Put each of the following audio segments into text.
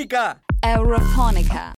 Eurofonica! Eurofonica.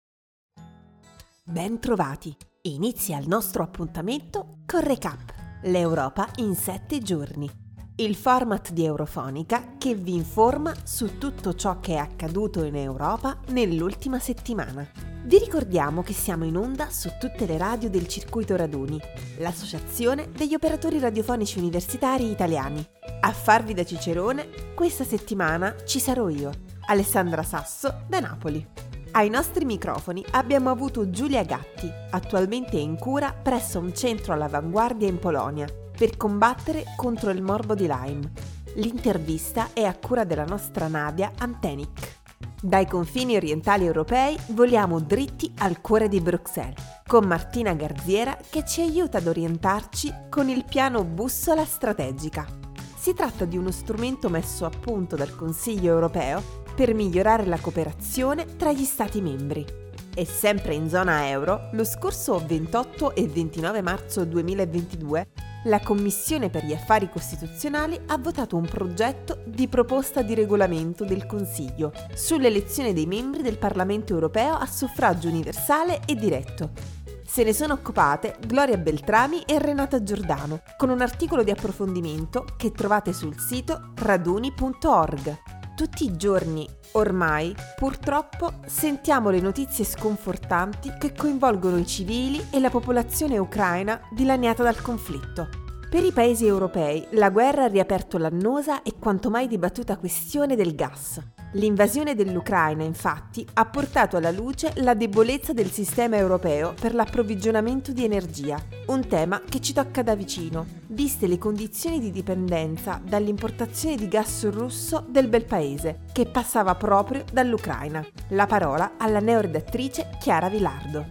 Ben trovati. Inizia il nostro appuntamento con Recap, l'Europa in 7 giorni. Il format di Eurofonica che vi informa su tutto ciò che è accaduto in Europa nell'ultima settimana. Vi ricordiamo che siamo in onda su tutte le radio del Circuito Raduni, l'associazione degli operatori radiofonici universitari italiani. A farvi da Cicerone, questa settimana ci sarò io, Alessandra Sasso, da Napoli. Ai nostri microfoni abbiamo avuto Giulia Gatti, attualmente in cura presso un centro all'avanguardia in Polonia, per combattere contro il morbo di Lyme. L'intervista è a cura della nostra Nadia Antenic. Dai confini orientali europei voliamo dritti al cuore di Bruxelles, con Martina Garziera che ci aiuta ad orientarci con il piano Bussola Strategica. Si tratta di uno strumento messo a punto dal Consiglio europeo per migliorare la cooperazione tra gli Stati membri. E sempre in zona euro, lo scorso 28 e 29 marzo 2022 la Commissione per gli affari costituzionali ha votato un progetto di proposta di regolamento del Consiglio sull'elezione dei membri del Parlamento europeo a suffragio universale e diretto. Se ne sono occupate Gloria Beltrami e Renata Giordano, con un articolo di approfondimento che trovate sul sito raduni.org. Tutti i giorni, ormai, purtroppo, sentiamo le notizie sconfortanti che coinvolgono i civili e la popolazione ucraina dilaniata dal conflitto. Per i paesi europei la guerra ha riaperto l'annosa e quanto mai dibattuta questione del gas. L'invasione dell'Ucraina, infatti, ha portato alla luce la debolezza del sistema europeo per l'approvvigionamento di energia, un tema che ci tocca da vicino, viste le condizioni di dipendenza dall'importazione di gas russo del bel paese, che passava proprio dall'Ucraina. La parola alla neoredattrice Chiara Vilardo.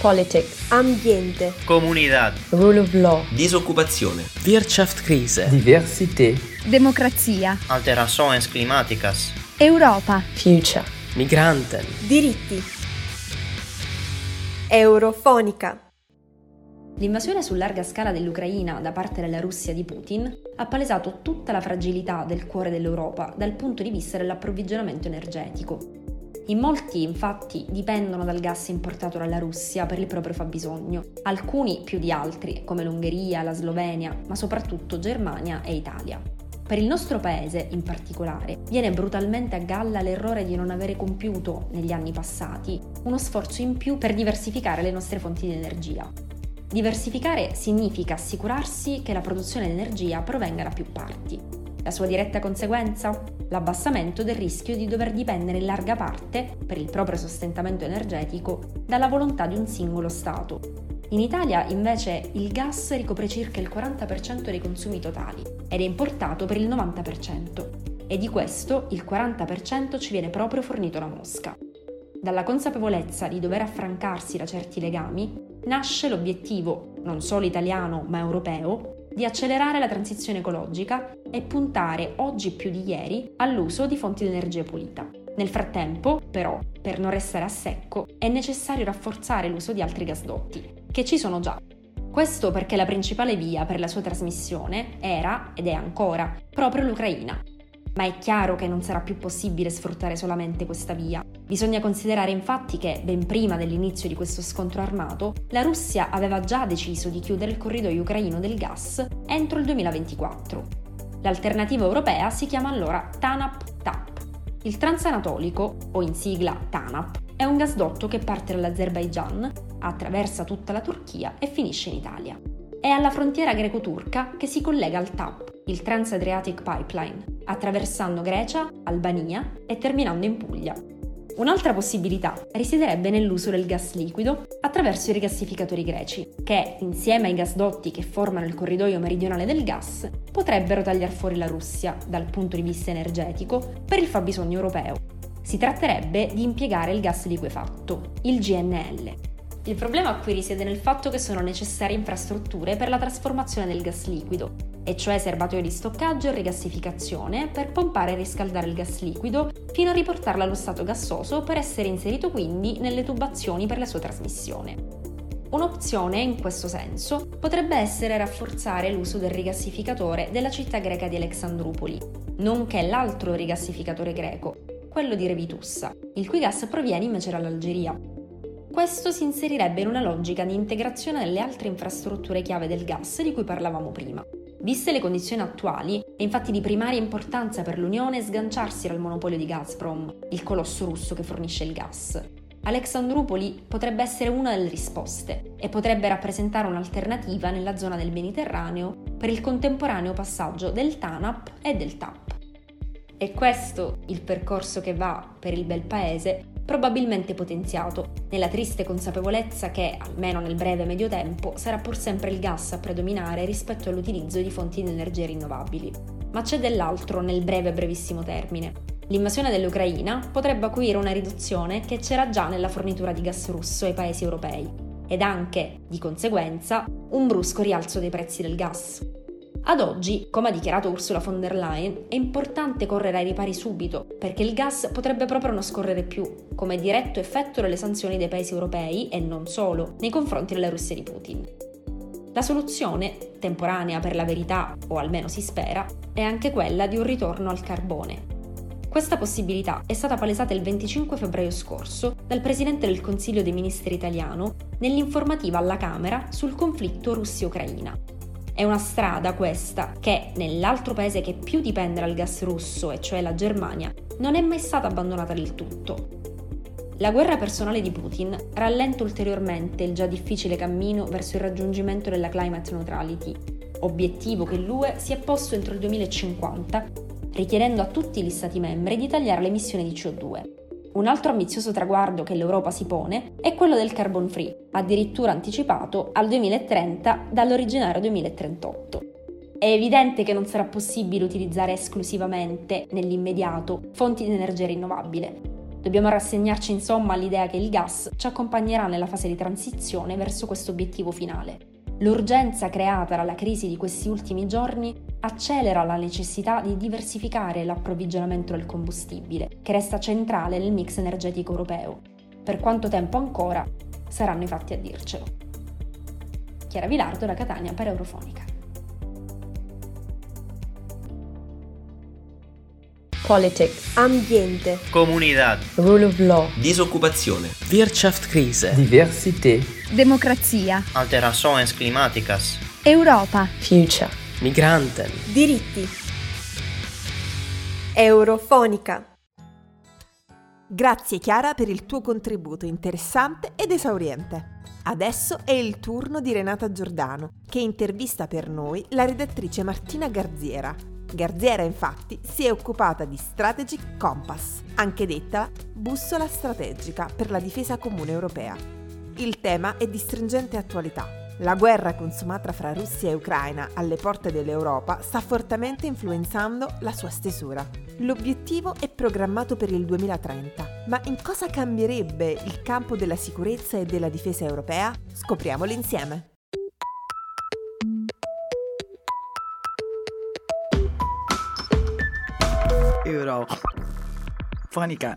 Politics, ambiente, comunità, rule of law, disoccupazione, Wirtschaftskrise, diversità, democrazia, alterações climáticas, Europa, future, migranten, diritti. Eurofonica. L'invasione su larga scala dell'Ucraina da parte della Russia di Putin ha palesato tutta la fragilità del cuore dell'Europa dal punto di vista dell'approvvigionamento energetico. In molti, infatti, dipendono dal gas importato dalla Russia per il proprio fabbisogno, alcuni più di altri, come l'Ungheria, la Slovenia, ma soprattutto Germania e Italia. Per il nostro paese, in particolare, viene brutalmente a galla l'errore di non avere compiuto, negli anni passati, uno sforzo in più per diversificare le nostre fonti di energia. Diversificare significa assicurarsi che la produzione di energia provenga da più parti. La sua diretta conseguenza? L'abbassamento del rischio di dover dipendere in larga parte, per il proprio sostentamento energetico, dalla volontà di un singolo Stato. In Italia invece il gas ricopre circa il 40% dei consumi totali ed è importato per il 90% e di questo il 40% ci viene proprio fornito da Mosca. Dalla consapevolezza di dover affrancarsi da certi legami nasce l'obiettivo, non solo italiano ma europeo, di accelerare la transizione ecologica e puntare oggi più di ieri all'uso di fonti di energia pulita. Nel frattempo, però, per non restare a secco, è necessario rafforzare l'uso di altri gasdotti, che ci sono già. Questo perché la principale via per la sua trasmissione era, ed è ancora, proprio l'Ucraina, ma è chiaro che non sarà più possibile sfruttare solamente questa via. Bisogna considerare infatti che, ben prima dell'inizio di questo scontro armato, la Russia aveva già deciso di chiudere il corridoio ucraino del gas entro il 2024. L'alternativa europea si chiama allora TANAP-TAP. Il transanatolico, o in sigla TANAP, è un gasdotto che parte dall'Azerbaigian, attraversa tutta la Turchia e finisce in Italia. È alla frontiera greco-turca che si collega al TAP, il Trans-Adriatic Pipeline, attraversando Grecia, Albania e terminando in Puglia. Un'altra possibilità risiederebbe nell'uso del gas liquido attraverso i rigassificatori greci, che, insieme ai gasdotti che formano il corridoio meridionale del gas, potrebbero tagliare fuori la Russia, dal punto di vista energetico, per il fabbisogno europeo. Si tratterebbe di impiegare il gas liquefatto, il GNL, il problema qui risiede nel fatto che sono necessarie infrastrutture per la trasformazione del gas liquido, e cioè serbatoio di stoccaggio e rigassificazione per pompare e riscaldare il gas liquido fino a riportarlo allo stato gassoso per essere inserito quindi nelle tubazioni per la sua trasmissione. Un'opzione in questo senso potrebbe essere rafforzare l'uso del rigassificatore della città greca di Alexandrupoli, nonché l'altro rigassificatore greco, quello di Revitussa, il cui gas proviene invece dall'Algeria. Questo si inserirebbe in una logica di integrazione delle altre infrastrutture chiave del gas di cui parlavamo prima. Viste le condizioni attuali, è infatti di primaria importanza per l'Unione sganciarsi dal monopolio di Gazprom, il colosso russo che fornisce il gas. Alexandropoli potrebbe essere una delle risposte e potrebbe rappresentare un'alternativa nella zona del Mediterraneo per il contemporaneo passaggio del TANAP e del TAP. È questo il percorso che va per il bel paese, probabilmente potenziato, nella triste consapevolezza che, almeno nel breve medio tempo, sarà pur sempre il gas a predominare rispetto all'utilizzo di fonti di energia rinnovabili. Ma c'è dell'altro nel breve brevissimo termine. L'invasione dell'Ucraina potrebbe acuire una riduzione che c'era già nella fornitura di gas russo ai paesi europei ed anche, di conseguenza, un brusco rialzo dei prezzi del gas. Ad oggi, come ha dichiarato Ursula von der Leyen, è importante correre ai ripari subito, perché il gas potrebbe proprio non scorrere più, come diretto effetto delle sanzioni dei paesi europei e non solo, nei confronti della Russia di Putin. La soluzione, temporanea per la verità, o almeno si spera, è anche quella di un ritorno al carbone, questa possibilità è stata palesata il 25 febbraio scorso dal Presidente del Consiglio dei Ministri italiano nell'informativa alla Camera sul conflitto Russia-Ucraina. È una strada questa che, nell'altro paese che più dipende dal gas russo, e cioè la Germania, non è mai stata abbandonata del tutto. La guerra personale di Putin rallenta ulteriormente il già difficile cammino verso il raggiungimento della climate neutrality, obiettivo che l'UE si è posto entro il 2050 richiedendo a tutti gli Stati membri di tagliare le emissioni di CO2. Un altro ambizioso traguardo che l'Europa si pone è quello del carbon free, addirittura anticipato al 2030 dall'originario 2038. È evidente che non sarà possibile utilizzare esclusivamente, nell'immediato, fonti di energia rinnovabile. Dobbiamo rassegnarci insomma all'idea che il gas ci accompagnerà nella fase di transizione verso questo obiettivo finale. L'urgenza creata dalla crisi di questi ultimi giorni accelera la necessità di diversificare l'approvvigionamento del combustibile, che resta centrale nel mix energetico europeo. Per quanto tempo ancora saranno i fatti a dircelo. Chiara Vilardo da Catania per Eurofonica. Politics, ambiente, Comunidad. rule of law, Disoccupazione. Wirtschaftskrise. Diversität. Democrazia. Alterações climáticas. Europa. future. Migranten. diritti. Eurofonica. Grazie Chiara per il tuo contributo interessante ed esauriente. Adesso è il turno di Renata Giordano, che intervista per noi la redattrice Martina Garziera. Garziera infatti si è occupata di Strategic Compass, anche detta bussola strategica per la difesa comune europea. Il tema è di stringente attualità. La guerra consumata fra Russia e Ucraina alle porte dell'Europa sta fortemente influenzando la sua stesura. L'obiettivo è programmato per il 2030, ma in cosa cambierebbe il campo della sicurezza e della difesa europea? Scopriamolo insieme. Eurofonica.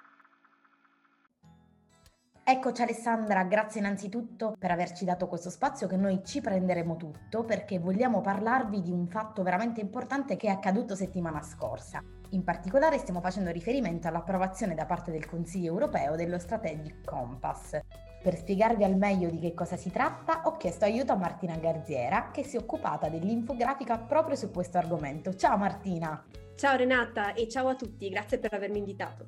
Eccoci Alessandra, grazie innanzitutto per averci dato questo spazio che noi ci prenderemo tutto perché vogliamo parlarvi di un fatto veramente importante che è accaduto settimana scorsa. In particolare stiamo facendo riferimento all'approvazione da parte del Consiglio europeo dello Strategic Compass. Per spiegarvi al meglio di che cosa si tratta ho chiesto aiuto a Martina Garziera che si è occupata dell'infografica proprio su questo argomento. Ciao Martina! Ciao Renata e ciao a tutti, grazie per avermi invitato.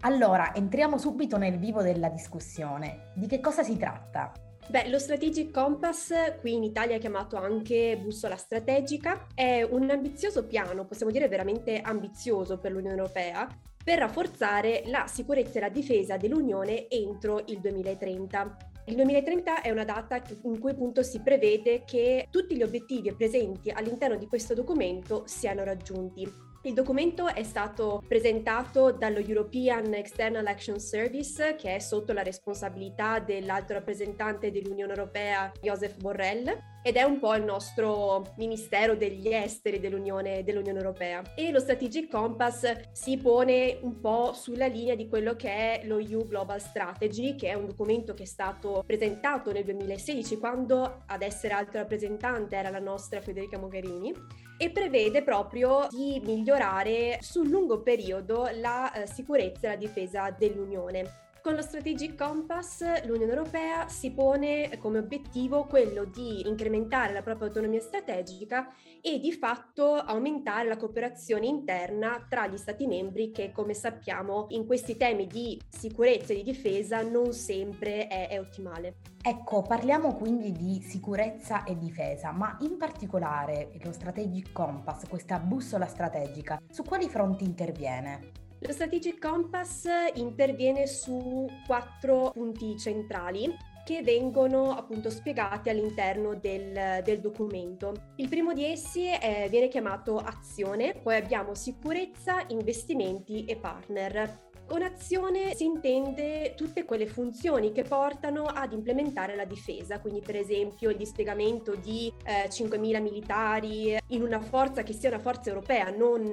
Allora, entriamo subito nel vivo della discussione. Di che cosa si tratta? Beh, lo Strategic Compass, qui in Italia chiamato anche bussola strategica, è un ambizioso piano, possiamo dire veramente ambizioso per l'Unione Europea, per rafforzare la sicurezza e la difesa dell'Unione entro il 2030. Il 2030 è una data in cui appunto si prevede che tutti gli obiettivi presenti all'interno di questo documento siano raggiunti. Il documento è stato presentato dallo European External Action Service, che è sotto la responsabilità dell'alto rappresentante dell'Unione Europea, Joseph Borrell, ed è un po' il nostro Ministero degli Esteri dell'Unione, dell'Unione Europea. E lo Strategic Compass si pone un po' sulla linea di quello che è lo EU Global Strategy, che è un documento che è stato presentato nel 2016 quando ad essere alto rappresentante era la nostra Federica Mogherini e prevede proprio di migliorare sul lungo periodo la eh, sicurezza e la difesa dell'Unione. Con lo Strategic Compass l'Unione Europea si pone come obiettivo quello di incrementare la propria autonomia strategica e di fatto aumentare la cooperazione interna tra gli Stati membri che come sappiamo in questi temi di sicurezza e di difesa non sempre è, è ottimale. Ecco, parliamo quindi di sicurezza e difesa, ma in particolare lo Strategic Compass, questa bussola strategica, su quali fronti interviene? Lo Strategic Compass interviene su quattro punti centrali che vengono appunto spiegati all'interno del, del documento. Il primo di essi è, viene chiamato azione, poi abbiamo sicurezza, investimenti e partner. Con azione si intende tutte quelle funzioni che portano ad implementare la difesa, quindi per esempio il dispiegamento di eh, 5.000 militari in una forza che sia una forza europea, non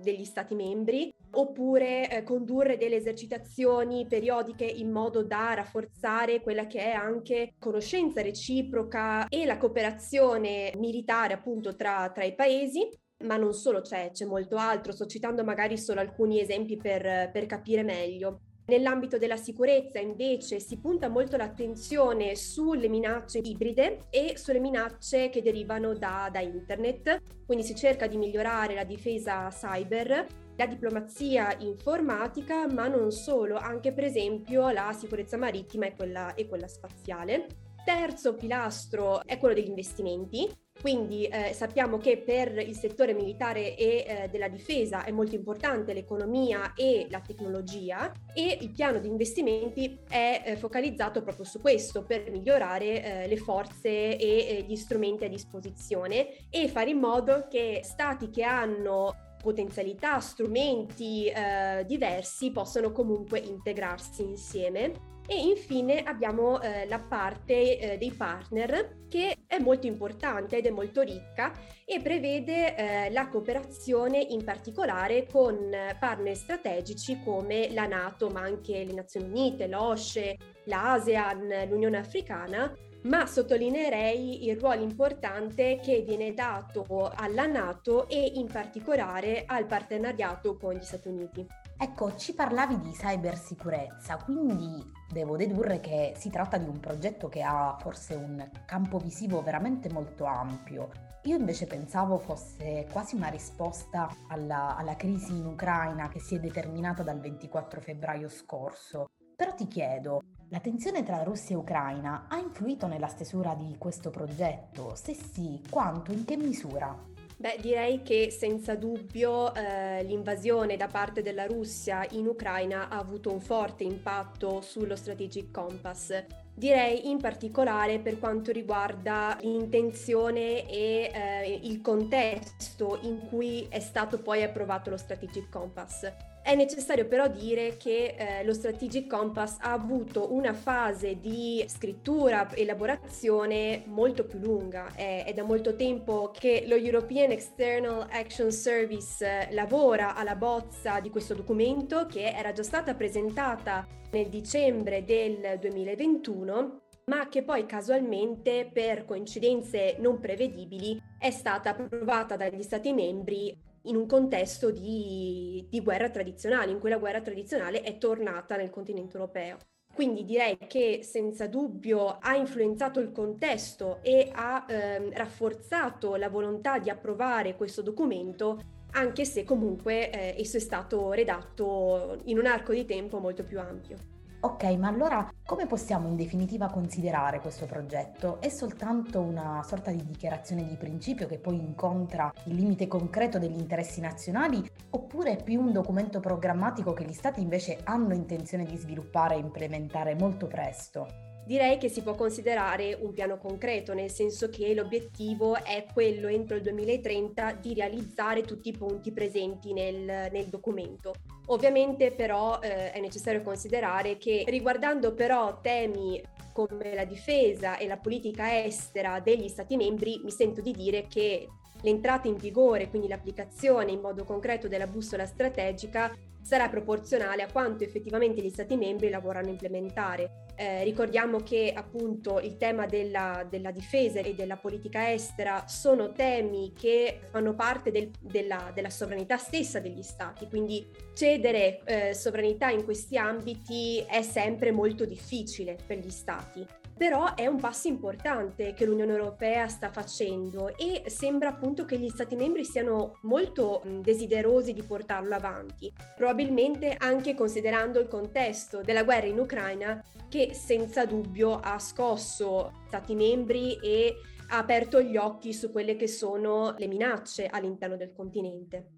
degli Stati membri, oppure eh, condurre delle esercitazioni periodiche in modo da rafforzare quella che è anche conoscenza reciproca e la cooperazione militare appunto tra, tra i paesi. Ma non solo, c'è, c'è molto altro, sto citando magari solo alcuni esempi per, per capire meglio. Nell'ambito della sicurezza invece si punta molto l'attenzione sulle minacce ibride e sulle minacce che derivano da, da internet, quindi si cerca di migliorare la difesa cyber la diplomazia informatica, ma non solo, anche per esempio la sicurezza marittima e quella, e quella spaziale. Terzo pilastro è quello degli investimenti, quindi eh, sappiamo che per il settore militare e eh, della difesa è molto importante l'economia e la tecnologia e il piano di investimenti è eh, focalizzato proprio su questo per migliorare eh, le forze e eh, gli strumenti a disposizione e fare in modo che stati che hanno potenzialità, strumenti eh, diversi possano comunque integrarsi insieme e infine abbiamo eh, la parte eh, dei partner che è molto importante ed è molto ricca e prevede eh, la cooperazione in particolare con partner strategici come la Nato, ma anche le Nazioni Unite, l'OSCE, l'ASEAN, l'Unione Africana ma sottolineerei il ruolo importante che viene dato alla Nato e in particolare al partenariato con gli Stati Uniti. Ecco, ci parlavi di cybersicurezza, quindi devo dedurre che si tratta di un progetto che ha forse un campo visivo veramente molto ampio. Io invece pensavo fosse quasi una risposta alla, alla crisi in Ucraina che si è determinata dal 24 febbraio scorso. Però ti chiedo, la tensione tra Russia e Ucraina ha influito nella stesura di questo progetto? Se sì, quanto, in che misura? Beh, direi che senza dubbio eh, l'invasione da parte della Russia in Ucraina ha avuto un forte impatto sullo Strategic Compass. Direi in particolare per quanto riguarda l'intenzione e eh, il contesto in cui è stato poi approvato lo Strategic Compass. È necessario però dire che eh, lo Strategic Compass ha avuto una fase di scrittura, elaborazione molto più lunga. È, è da molto tempo che lo European External Action Service eh, lavora alla bozza di questo documento che era già stata presentata nel dicembre del 2021 ma che poi casualmente per coincidenze non prevedibili è stata approvata dagli Stati membri in un contesto di, di guerra tradizionale, in cui la guerra tradizionale è tornata nel continente europeo. Quindi direi che senza dubbio ha influenzato il contesto e ha ehm, rafforzato la volontà di approvare questo documento, anche se comunque eh, esso è stato redatto in un arco di tempo molto più ampio. Ok, ma allora come possiamo in definitiva considerare questo progetto? È soltanto una sorta di dichiarazione di principio che poi incontra il limite concreto degli interessi nazionali oppure è più un documento programmatico che gli Stati invece hanno intenzione di sviluppare e implementare molto presto? Direi che si può considerare un piano concreto, nel senso che l'obiettivo è quello entro il 2030 di realizzare tutti i punti presenti nel, nel documento. Ovviamente però eh, è necessario considerare che riguardando però temi come la difesa e la politica estera degli Stati membri, mi sento di dire che l'entrata in vigore, quindi l'applicazione in modo concreto della bussola strategica, sarà proporzionale a quanto effettivamente gli Stati membri lavorano a implementare. Eh, ricordiamo che appunto il tema della, della, difesa e della politica estera sono temi che fanno parte del, della, della, sovranità stessa degli Stati, quindi cedere eh, sovranità in questi ambiti è sempre molto difficile per gli Stati però è un passo importante che l'Unione Europea sta facendo e sembra appunto che gli Stati membri siano molto desiderosi di portarlo avanti, probabilmente anche considerando il contesto della guerra in Ucraina che senza dubbio ha scosso Stati membri e ha aperto gli occhi su quelle che sono le minacce all'interno del continente.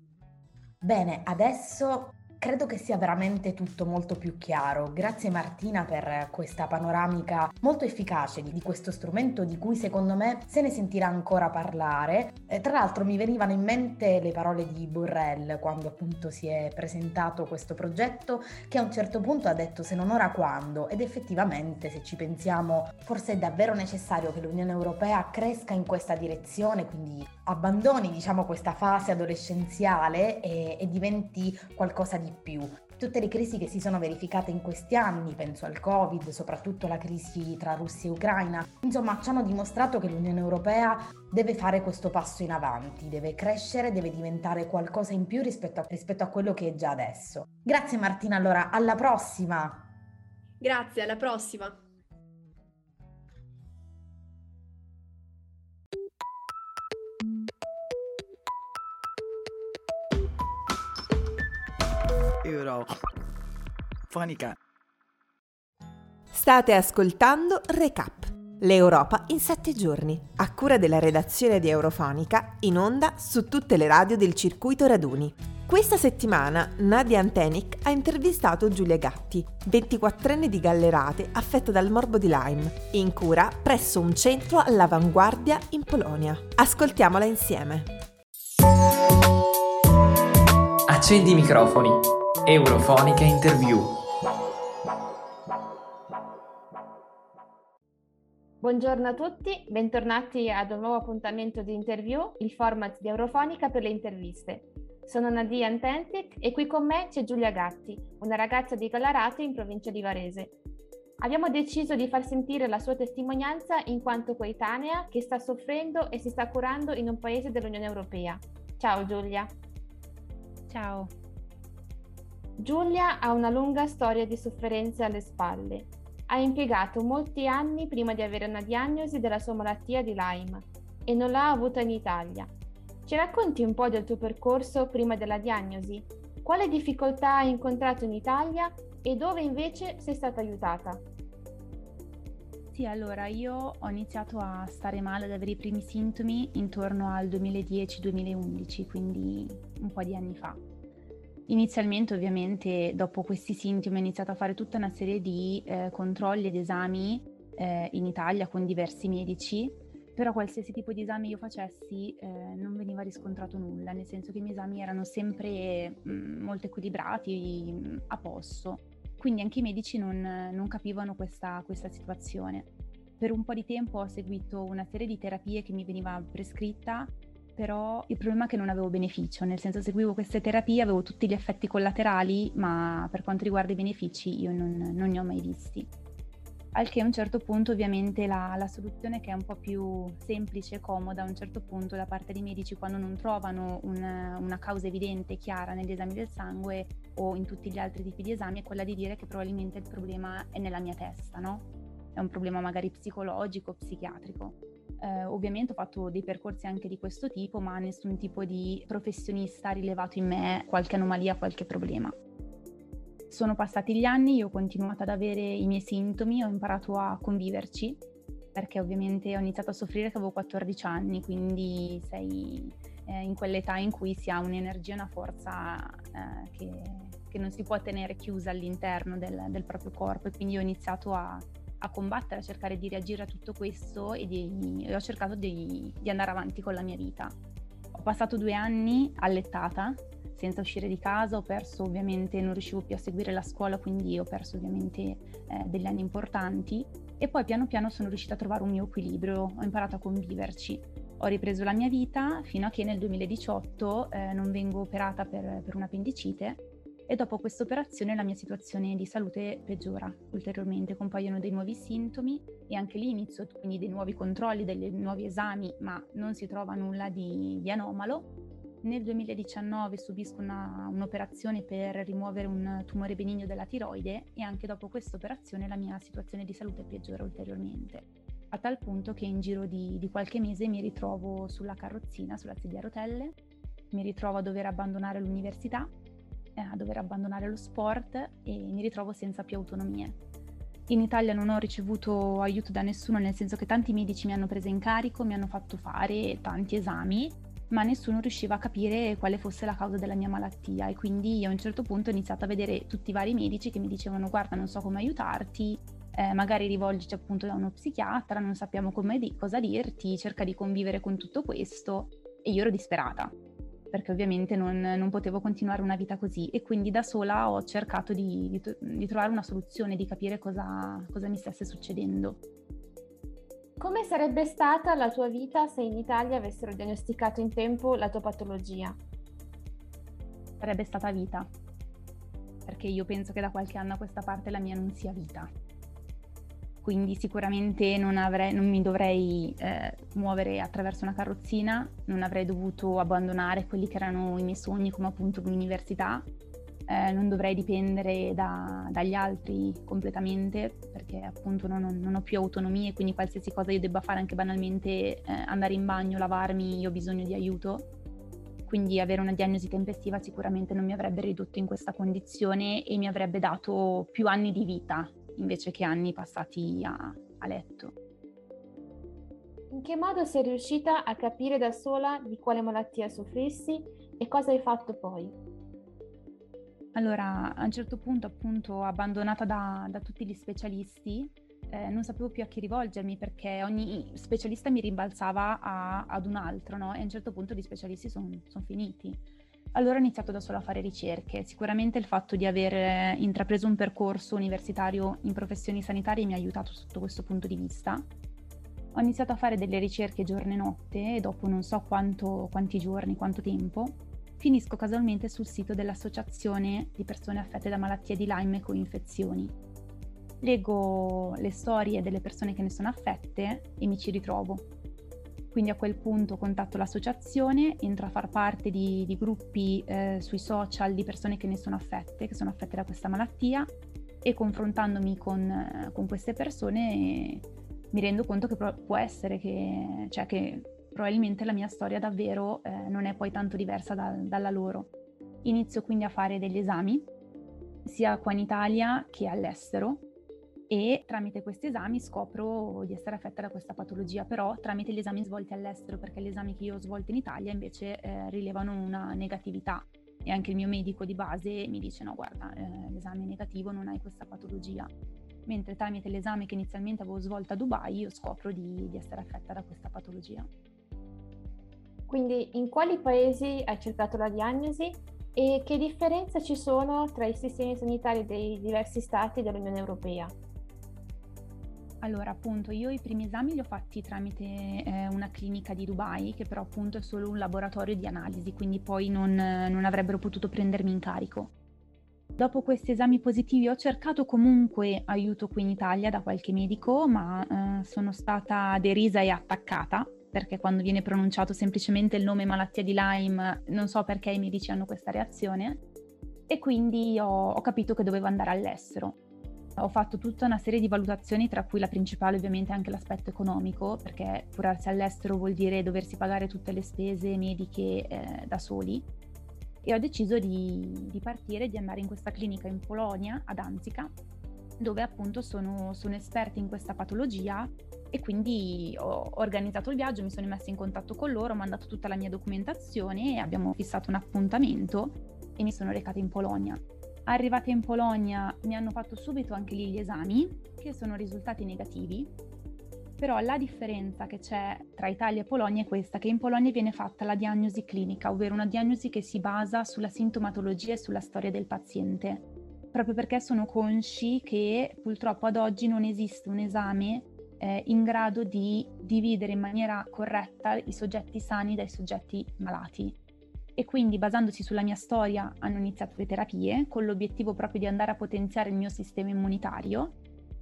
Bene, adesso Credo che sia veramente tutto molto più chiaro. Grazie Martina per questa panoramica molto efficace di, questo strumento di cui secondo me se ne sentirà ancora parlare. Eh, tra l'altro mi venivano in mente le parole di Borrell quando appunto si è presentato questo progetto che a un certo punto ha detto se non ora quando ed effettivamente se ci pensiamo forse è davvero necessario che l'Unione Europea cresca in questa direzione, quindi abbandoni diciamo questa fase adolescenziale e, e diventi qualcosa di più. Tutte le crisi che si sono verificate in questi anni, penso al Covid, soprattutto la crisi tra Russia e Ucraina, insomma ci hanno dimostrato che l'Unione Europea deve fare questo passo in avanti, deve crescere, deve diventare qualcosa in più rispetto a, rispetto a quello che è già adesso. Grazie Martina, allora alla prossima! Grazie, alla prossima! Fonica. State ascoltando Recap, l'Europa in sette giorni, a cura della redazione di Eurofonica, in onda su tutte le radio del circuito raduni. Questa settimana Nadia Antenic ha intervistato Giulia Gatti, 24enne di Gallerate affetta dal morbo di Lyme, in cura presso un centro all'avanguardia in Polonia. Ascoltiamola insieme. Accendi i microfoni. Eurofonica Interview. Buongiorno a tutti, bentornati ad un nuovo appuntamento di interview, il format di Eurofonica per le interviste. Sono Nadia Antentic e qui con me c'è Giulia Gatti, una ragazza di Galarate in provincia di Varese. Abbiamo deciso di far sentire la sua testimonianza in quanto coetanea che sta soffrendo e si sta curando in un paese dell'Unione Europea. Ciao Giulia. Ciao. Giulia ha una lunga storia di sofferenze alle spalle. Ha impiegato molti anni prima di avere una diagnosi della sua malattia di Lyme e non l'ha avuta in Italia. Ci racconti un po' del tuo percorso prima della diagnosi? Quale difficoltà hai incontrato in Italia e dove invece sei stata aiutata? Sì, allora io ho iniziato a stare male, ad avere i primi sintomi intorno al 2010-2011, quindi un po' di anni fa. Inizialmente ovviamente dopo questi sintomi ho iniziato a fare tutta una serie di eh, controlli ed esami eh, in Italia con diversi medici, però qualsiasi tipo di esame io facessi eh, non veniva riscontrato nulla, nel senso che i miei esami erano sempre mh, mm, molto equilibrati, mh, mm, a posto. Quindi anche i medici non, non capivano questa, questa situazione. Per un po' di tempo ho seguito una serie di terapie che mi veniva prescritta però il problema è che non avevo beneficio, nel senso seguivo queste terapie, avevo tutti gli effetti collaterali, ma per quanto riguarda i benefici io non, non ne ho mai visti. Al che a un certo punto ovviamente la, la, soluzione che è un po' più semplice e comoda a un certo punto da parte dei medici quando non trovano una, una causa evidente e chiara negli esami del sangue o in tutti gli altri tipi di esami è quella di dire che probabilmente il problema è nella mia testa, no? È un problema magari psicologico, psichiatrico. Eh, ovviamente ho fatto dei percorsi anche di questo tipo, ma nessun tipo di professionista ha rilevato in me qualche anomalia, qualche problema. Sono passati gli anni, io ho continuato ad avere i miei sintomi, ho imparato a conviverci, perché ovviamente ho iniziato a soffrire che avevo 14 anni, quindi sei eh, in quell'età in cui si ha un'energia, una forza eh, che, che, non si può tenere chiusa all'interno del, del proprio corpo e quindi ho iniziato a, a combattere, a cercare di reagire a tutto questo e, di, e ho cercato di, di andare avanti con la mia vita. Ho passato due anni allettata, senza uscire di casa, ho perso ovviamente, non riuscivo più a seguire la scuola, quindi ho perso ovviamente eh, degli anni importanti e poi piano piano sono riuscita a trovare un mio equilibrio, ho imparato a conviverci. Ho ripreso la mia vita fino a che nel 2018 eh, non vengo operata per, per un'appendicite e dopo questa operazione la mia situazione di salute peggiora ulteriormente, compaiono dei nuovi sintomi e anche lì inizio quindi dei nuovi controlli, dei nuovi esami, ma non si trova nulla di, di anomalo. Nel 2019 subisco una, un'operazione per rimuovere un tumore benigno della tiroide e anche dopo questa operazione la mia situazione di salute peggiora ulteriormente, a tal punto che in giro di, di qualche mese mi ritrovo sulla carrozzina, sulla sedia a rotelle, mi ritrovo a dover abbandonare l'università, eh, a dover abbandonare lo sport e mi ritrovo senza più autonomie. In Italia non ho ricevuto aiuto da nessuno, nel senso che tanti medici mi hanno preso in carico, mi hanno fatto fare tanti esami, ma nessuno riusciva a capire quale fosse la causa della mia malattia. E quindi a un certo punto ho iniziato a vedere tutti i vari medici che mi dicevano guarda non so come aiutarti, eh, magari rivolgici appunto da uno psichiatra, non sappiamo di- cosa dirti, cerca di convivere con tutto questo. E io ero disperata perché ovviamente non, non potevo continuare una vita così e quindi da sola ho cercato di, di, di trovare una soluzione, di capire cosa, cosa mi stesse succedendo. Come sarebbe stata la tua vita se in Italia avessero diagnosticato in tempo la tua patologia? Sarebbe stata vita, perché io penso che da qualche anno a questa parte la mia non sia vita. Quindi sicuramente non, avrei, non mi dovrei eh, muovere attraverso una carrozzina, non avrei dovuto abbandonare quelli che erano i miei sogni come appunto l'università eh, non dovrei dipendere da, dagli altri completamente perché appunto non, non, ho più autonomia e quindi qualsiasi cosa io debba fare anche banalmente eh, andare in bagno, lavarmi, io ho bisogno di aiuto. Quindi avere una diagnosi tempestiva sicuramente non mi avrebbe ridotto in questa condizione e mi avrebbe dato più anni di vita invece che anni passati a, a letto. In che modo sei riuscita a capire da sola di quale malattia soffrissi e cosa hai fatto poi? Allora, a un certo punto, appunto, abbandonata da, da tutti gli specialisti, eh, non sapevo più a chi rivolgermi perché ogni specialista mi rimbalzava a, ad un altro, no? E a un certo punto gli specialisti sono son finiti. Allora ho iniziato da sola a fare ricerche. Sicuramente il fatto di aver intrapreso un percorso universitario in professioni sanitarie mi ha aiutato sotto questo punto di vista. Ho iniziato a fare delle ricerche giorno e notte e dopo non so quanto, quanti giorni, quanto tempo, finisco casualmente sul sito dell'Associazione di persone affette da malattie di Lyme e co-infezioni. Leggo le storie delle persone che ne sono affette e mi ci ritrovo. Quindi a quel punto contatto l'associazione, entro a far parte di, di gruppi eh, sui social di persone che ne sono affette, che sono affette da questa malattia e confrontandomi con, eh, con queste persone mi rendo conto che può essere che, cioè che probabilmente la mia storia davvero eh, non è poi tanto diversa da, dalla loro. Inizio quindi a fare degli esami, sia qua in Italia che all'estero, e tramite questi esami scopro di essere affetta da questa patologia, però tramite gli esami svolti all'estero, perché gli esami che io ho svolto in Italia invece eh, rilevano una negatività e anche il mio medico di base mi dice no guarda eh, l'esame è negativo, non hai questa patologia, mentre tramite l'esame che inizialmente avevo svolto a Dubai io scopro di, di essere affetta da questa patologia. Quindi in quali paesi hai cercato la diagnosi e che differenze ci sono tra i sistemi sanitari dei diversi stati dell'Unione Europea? Allora, appunto, io i primi esami li ho fatti tramite eh, una clinica di Dubai, che però appunto è solo un laboratorio di analisi, quindi poi non, non avrebbero potuto prendermi in carico. Dopo questi esami positivi ho cercato comunque aiuto qui in Italia da qualche medico, ma eh, sono stata derisa e attaccata perché quando viene pronunciato semplicemente il nome malattia di Lyme, non so perché i medici hanno questa reazione, e quindi ho, ho capito che dovevo andare all'estero. Ho fatto tutta una serie di valutazioni, tra cui la principale ovviamente anche l'aspetto economico, perché curarsi all'estero vuol dire doversi pagare tutte le spese mediche eh, da soli. E ho deciso di, di partire, di andare in questa clinica in Polonia, ad Anzica, dove appunto sono, sono esperti in questa patologia e quindi ho organizzato il viaggio, mi sono messa in contatto con loro, ho mandato tutta la mia documentazione e abbiamo fissato un appuntamento e mi sono recata in Polonia. Arrivata in Polonia mi hanno fatto subito anche lì gli esami, che sono risultati negativi, però la differenza che c'è tra Italia e Polonia è questa, che in Polonia viene fatta la diagnosi clinica, ovvero una diagnosi che si basa sulla sintomatologia e sulla storia del paziente, proprio perché sono consci che purtroppo ad oggi non esiste un esame eh, in grado di dividere in maniera corretta i soggetti sani dai soggetti malati e quindi basandosi sulla mia storia hanno iniziato le terapie con l'obiettivo proprio di andare a potenziare il mio sistema immunitario.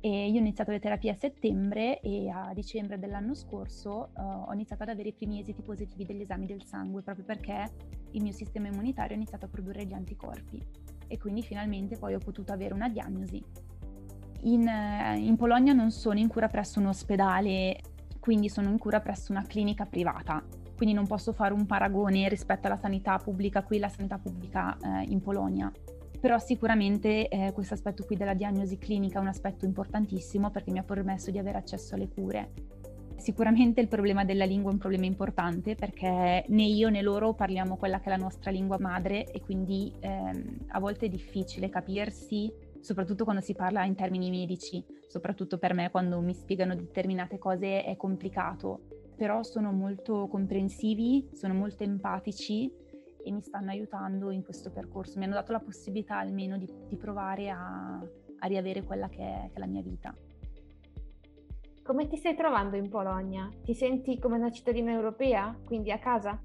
E io ho iniziato le terapie a settembre e a dicembre dell'anno scorso uh, ho iniziato ad avere i primi esiti positivi degli esami del sangue proprio perché il mio sistema immunitario ha iniziato a produrre gli anticorpi. E quindi finalmente poi ho potuto avere una diagnosi. In, uh, in Polonia non sono in cura presso un ospedale, quindi sono in cura presso una clinica privata quindi non posso fare un paragone rispetto alla sanità pubblica qui e la sanità pubblica eh, in Polonia. Però sicuramente eh, questo aspetto qui della diagnosi clinica è un aspetto importantissimo perché mi ha permesso di avere accesso alle cure. Sicuramente il problema della lingua è un problema importante perché né io né loro parliamo quella che è la nostra lingua madre e quindi ehm, a volte è difficile capirsi, soprattutto quando si parla in termini medici, soprattutto per me quando mi spiegano determinate cose è complicato però sono molto comprensivi, sono molto empatici e mi stanno aiutando in questo percorso. Mi hanno dato la possibilità almeno di, di provare a, a, riavere quella che è, che è la mia vita. Come ti stai trovando in Polonia? Ti senti come una cittadina europea, quindi a casa?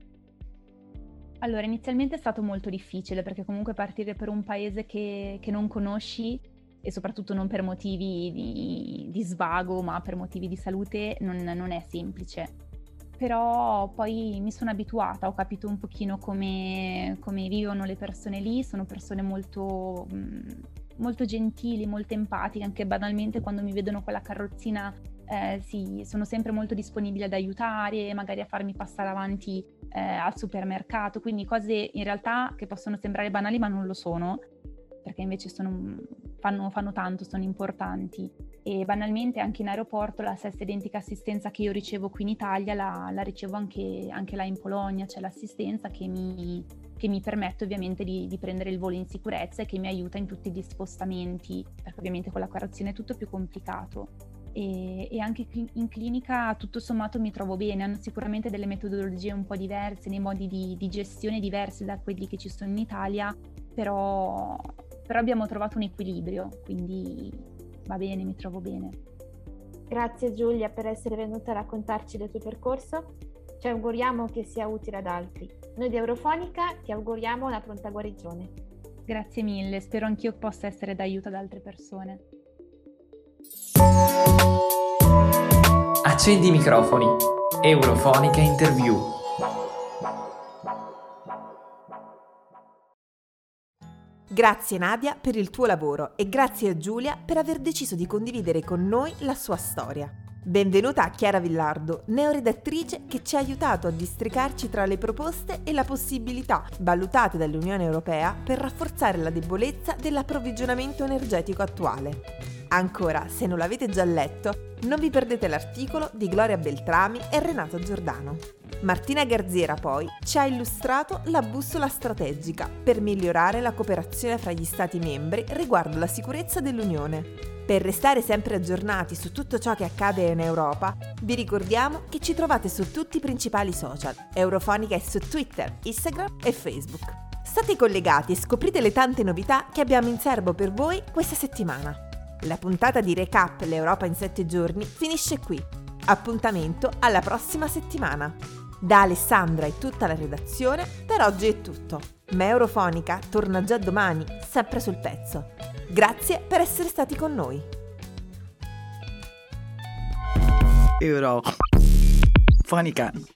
Allora, inizialmente è stato molto difficile perché comunque partire per un paese che, che non conosci e soprattutto non per motivi di, di svago, ma per motivi di salute, non, non, è semplice. Però poi mi sono abituata, ho capito un pochino come, come vivono le persone lì, sono persone molto, molto gentili, molto empatiche, anche banalmente quando mi vedono con la carrozzina eh, sì, sono sempre molto disponibili ad aiutare, magari a farmi passare avanti eh, al supermercato, quindi cose in realtà che possono sembrare banali ma non lo sono, perché invece sono, fanno, fanno, tanto, sono importanti. E banalmente anche in aeroporto la stessa identica assistenza che io ricevo qui in Italia la, la ricevo anche, anche, là in Polonia, c'è l'assistenza che mi, che mi permette ovviamente di, di, prendere il volo in sicurezza e che mi aiuta in tutti gli spostamenti, perché ovviamente con la carrozzina è tutto più complicato. E, e, anche in clinica tutto sommato mi trovo bene, hanno sicuramente delle metodologie un po' diverse, dei modi di, di gestione diversi da quelli che ci sono in Italia, però però abbiamo trovato un equilibrio, quindi va bene, mi trovo bene. Grazie Giulia per essere venuta a raccontarci del tuo percorso. Ci auguriamo che sia utile ad altri. Noi di Eurofonica ti auguriamo una pronta guarigione. Grazie mille, spero anch'io possa essere d'aiuto ad altre persone. Accendi i microfoni. Eurofonica Interview. Grazie Nadia per il tuo lavoro e grazie a Giulia per aver deciso di condividere con noi la sua storia. Benvenuta a Chiara Villardo, neoredattrice che ci ha aiutato a districarci tra le proposte e la possibilità valutate dall'Unione Europea per rafforzare la debolezza dell'approvvigionamento energetico attuale. Ancora, se non l'avete già letto, non vi perdete l'articolo di Gloria Beltrami e Renato Giordano. Martina Garziera poi ci ha illustrato la bussola strategica per migliorare la cooperazione fra gli Stati membri riguardo la sicurezza dell'Unione. Per restare sempre aggiornati su tutto ciò che accade in Europa, vi ricordiamo che ci trovate su tutti i principali social. Eurofonica è su Twitter, Instagram e Facebook. State collegati e scoprite le tante novità che abbiamo in serbo per voi questa settimana. La puntata di Recap L'Europa in 7 giorni finisce qui. Appuntamento alla prossima settimana. Da Alessandra e tutta la redazione, per oggi è tutto. Ma Eurofonica torna già domani, sempre sul pezzo. Grazie per essere stati con noi. Eurofonica